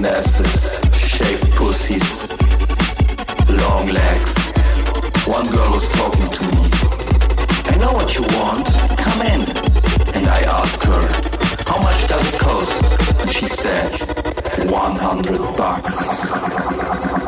Tits asses, shaved pussies, long legs. One girl was talking to me. I know what you want, come in. And I asked her, how much does it cost? And she said, 100 bucks.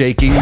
Shaking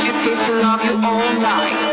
She taste to love you all night.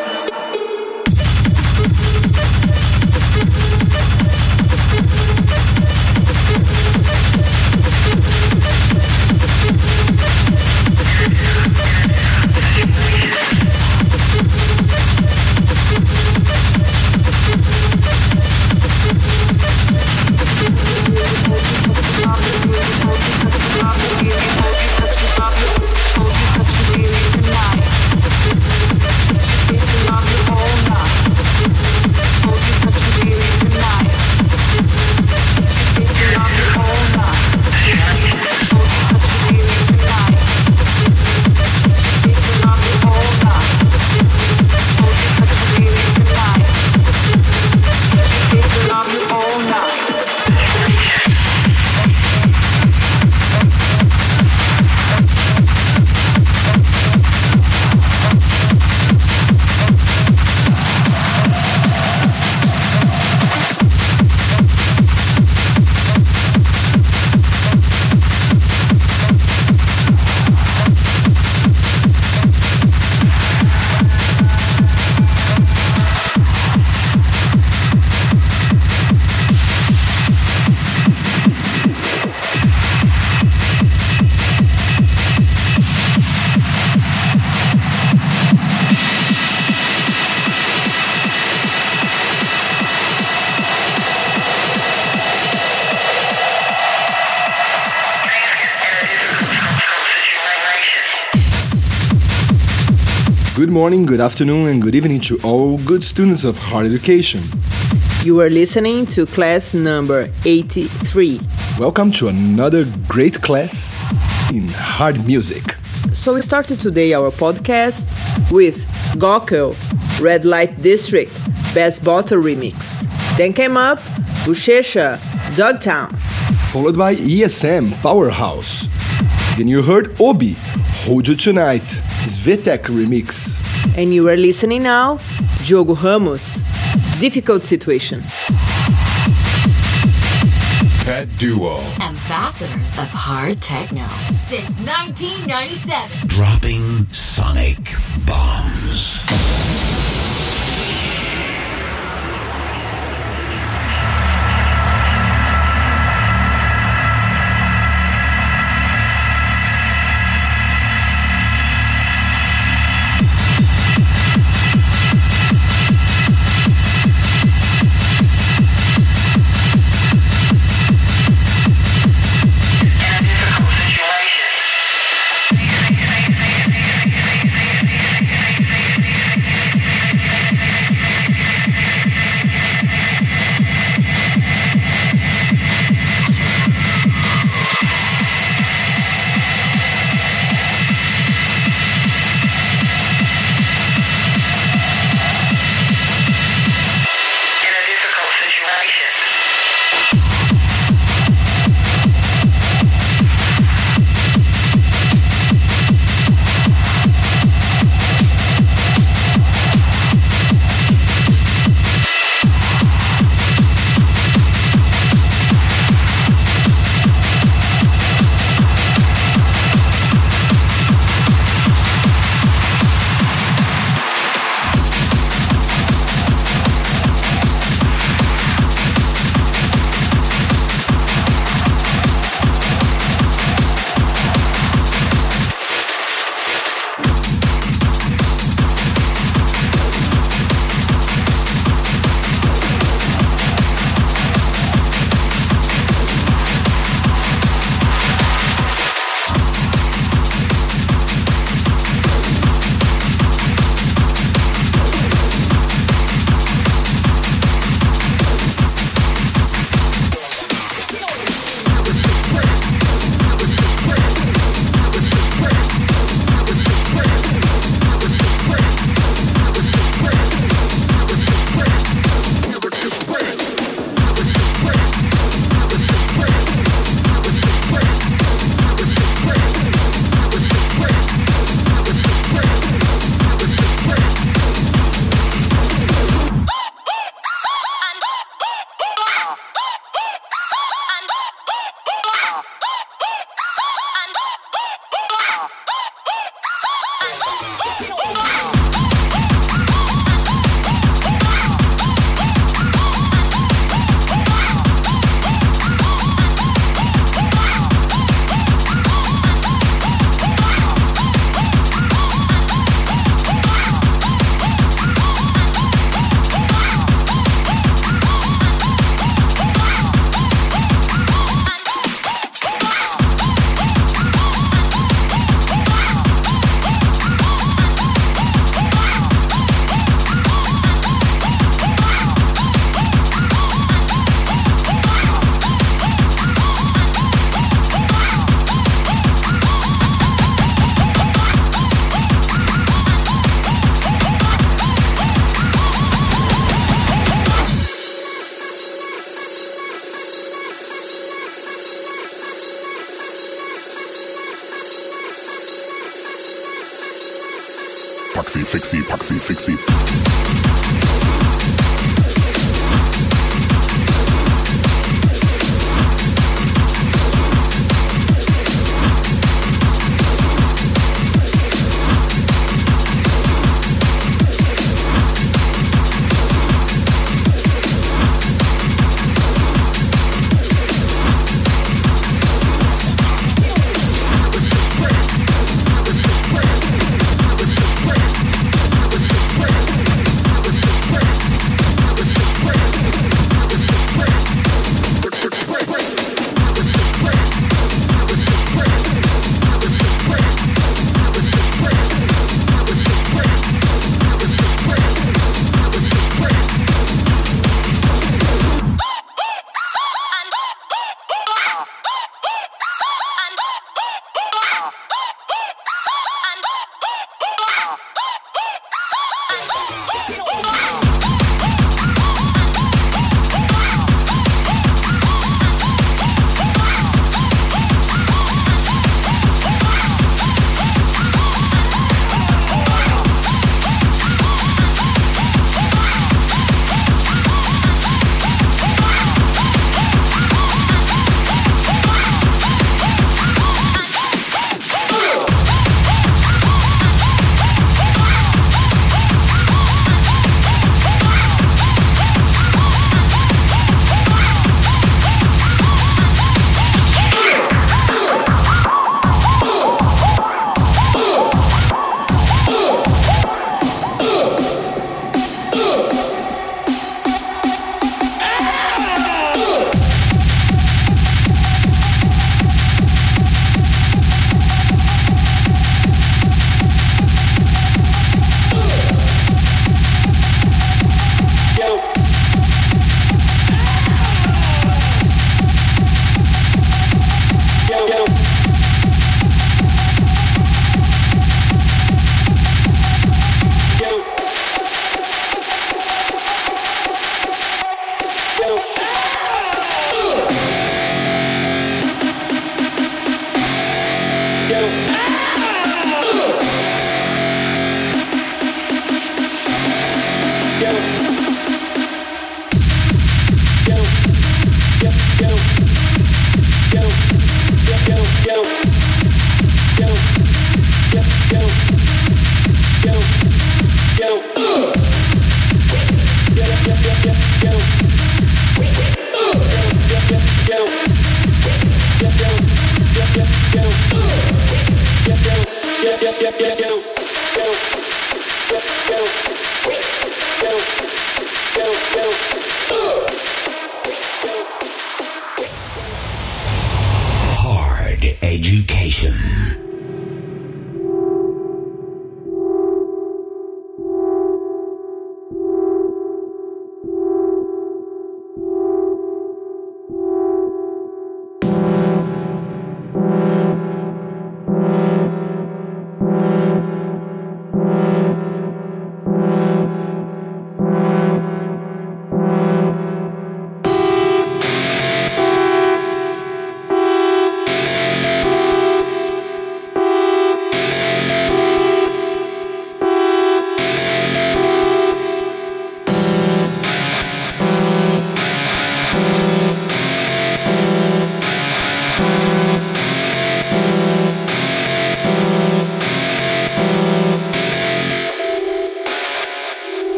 Morning, good afternoon, and good evening to all good students of hard education. You are listening to class number 83. Welcome to another great class in hard music. So we started today our podcast with Gockel, Red Light District, Bassbottle Remix. Then came up Buchecha, Dogtown. Followed by ESM Powerhouse. Then you heard Obi, Hold You Tonight, Svetec remix. And you are listening now, Diogo Ramos, Difficult Situation. Pet Duo. Ambassadors of hard techno since 1997. Dropping sonic bombs.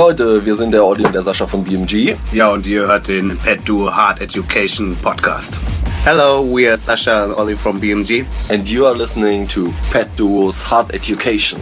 Leute, wir sind der Olli und der Sascha von BMG. Ja, und ihr hört den Pet Duo Hard Education Podcast. Hello, we are Sasha and Olli from BMG. And you are listening to Pet Duo's Hard Education.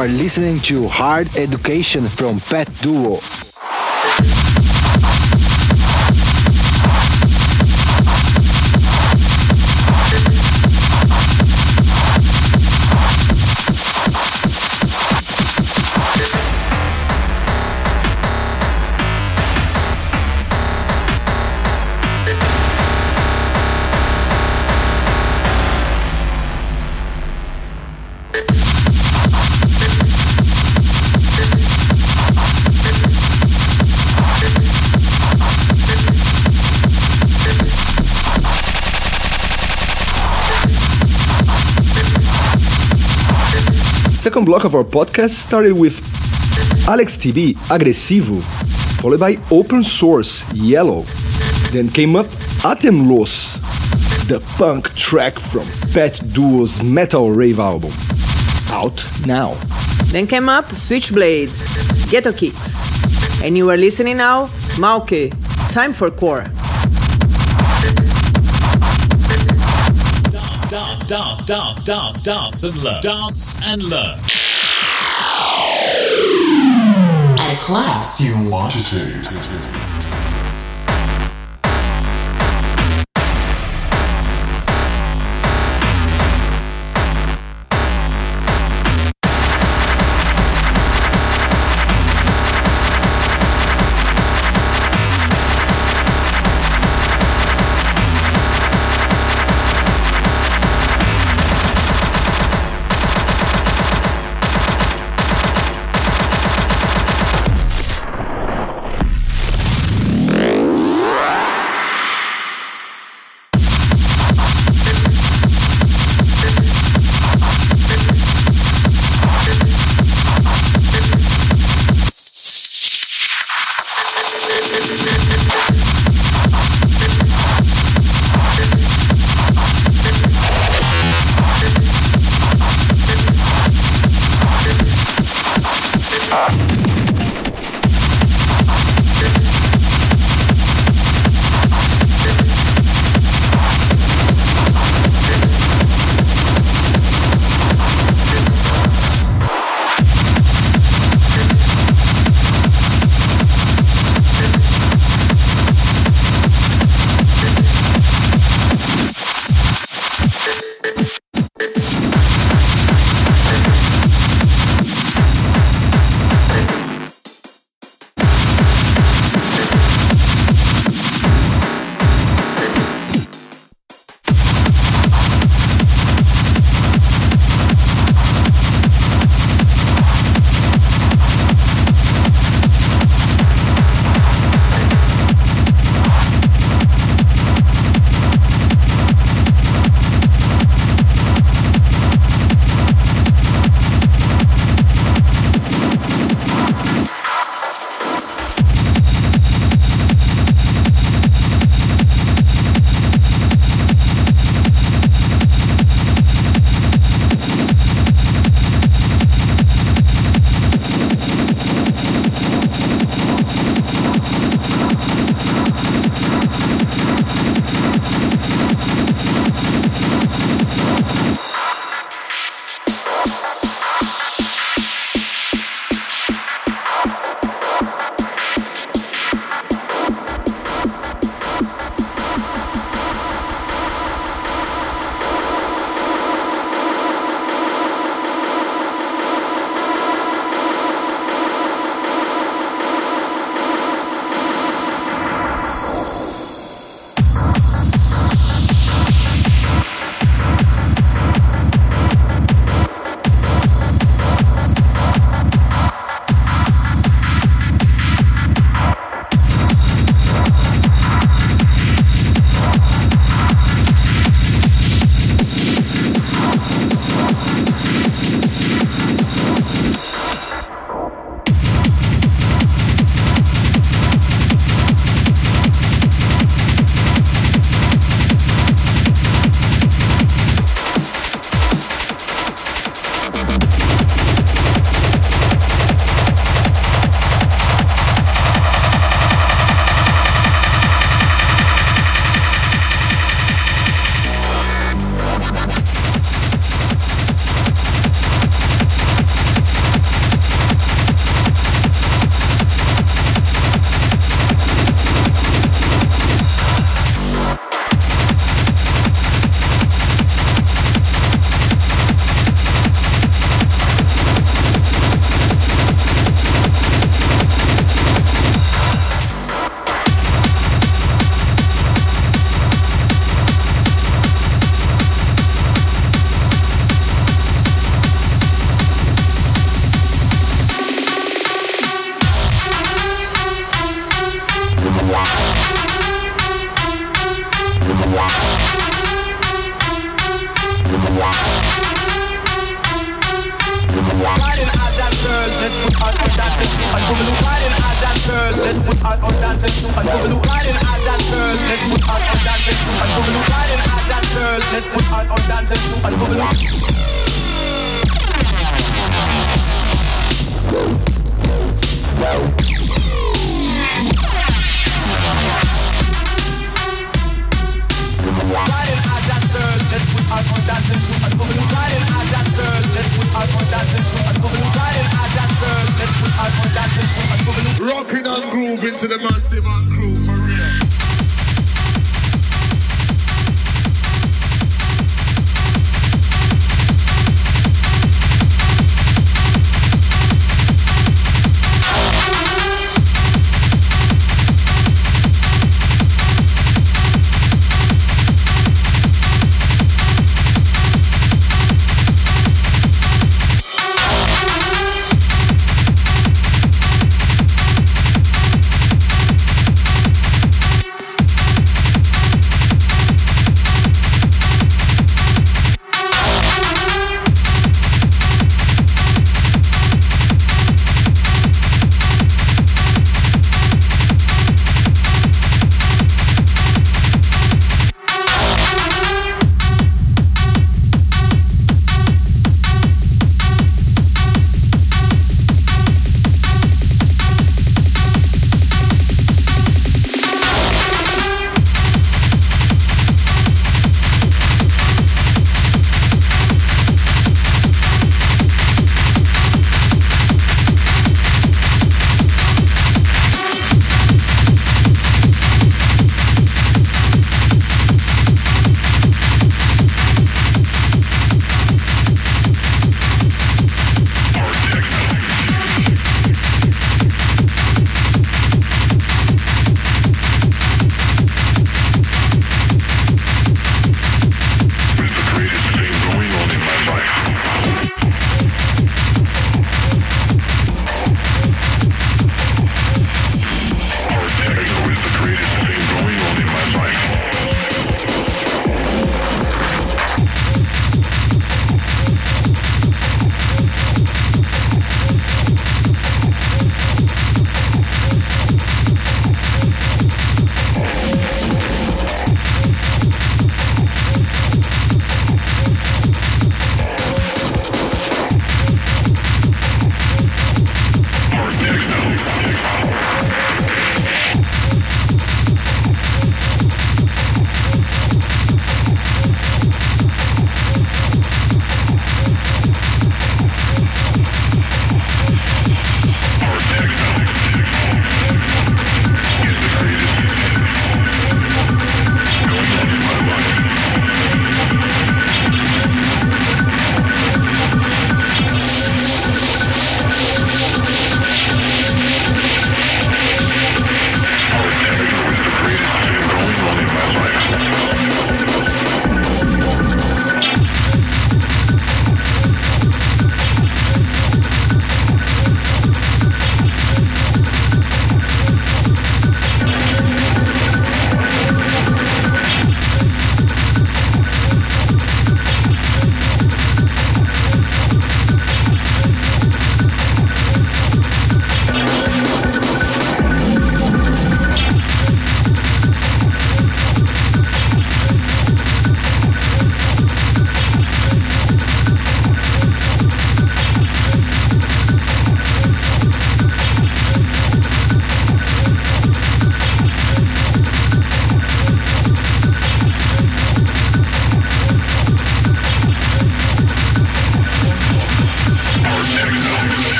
Are listening to Hard Education from Pet Duo. Second block of our podcast started with Alex TB, Agressivo, followed by Open Source, Yellow. Then came up Atemlos, the punk track from Pet Duo's Metal Rave album. Out now. Then came up Switchblade, Ghettokicks. And you are listening now, Malke, Time for Core. Dance, dance, dance, dance, dance and learn. Dance and learn. A class you want to take.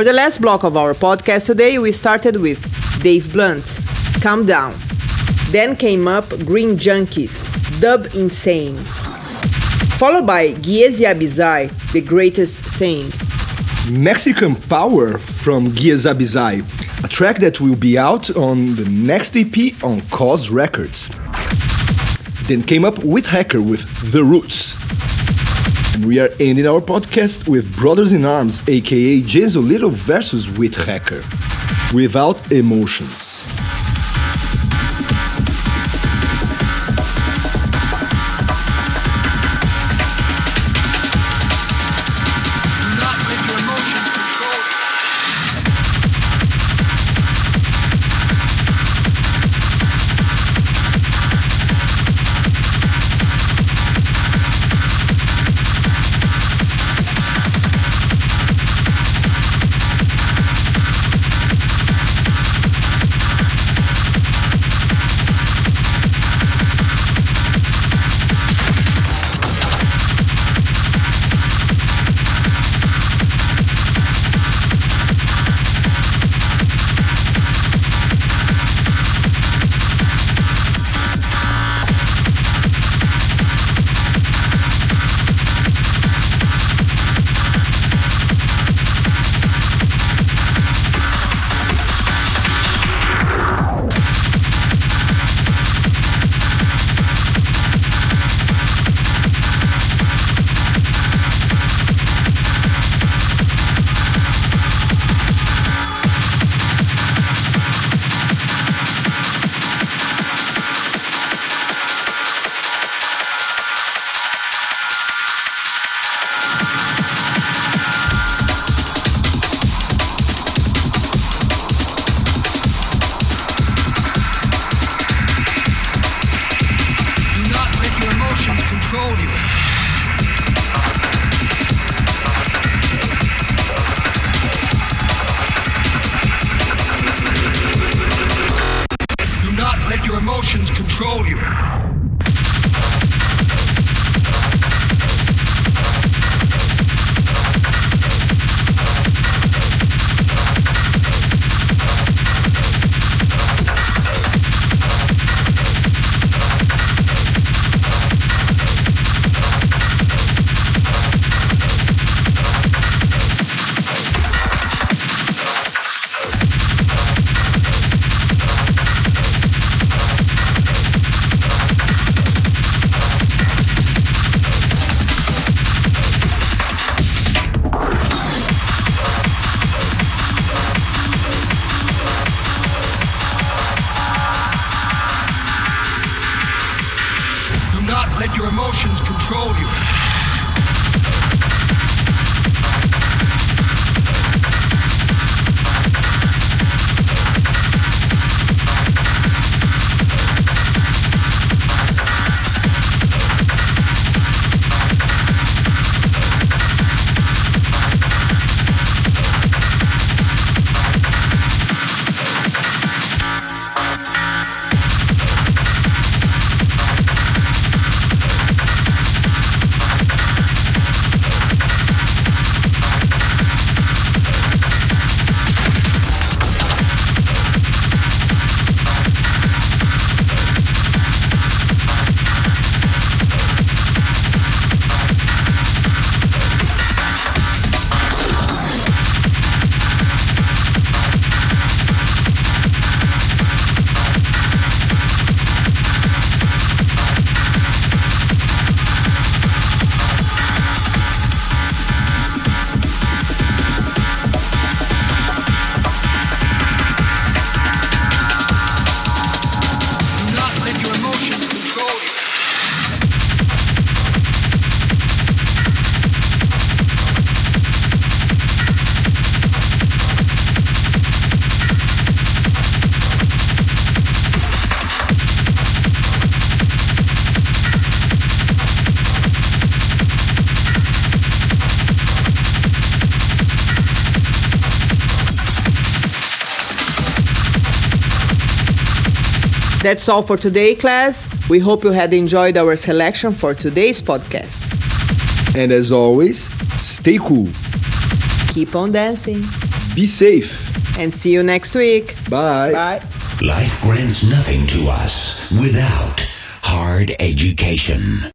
For the last block of our podcast today, we started with Dave Blunt, Calm Down. Then came up Green Junkies, Dub Insane. Followed by Gieziabisai, The Greatest Thing. Mexican Power from Gieziabisai, a track that will be out on the next EP on Cause Records. Then came up Withecker with The Roots. We are ending our podcast with Brothers in Arms, aka Jenzo Little versus Withecker, Without Emotions. That's all for today, class. We hope you had enjoyed our selection for today's podcast. And as always, stay cool. Keep on dancing. Be Be safe. And see you next week. Bye. Bye. Life grants nothing to us without hard education.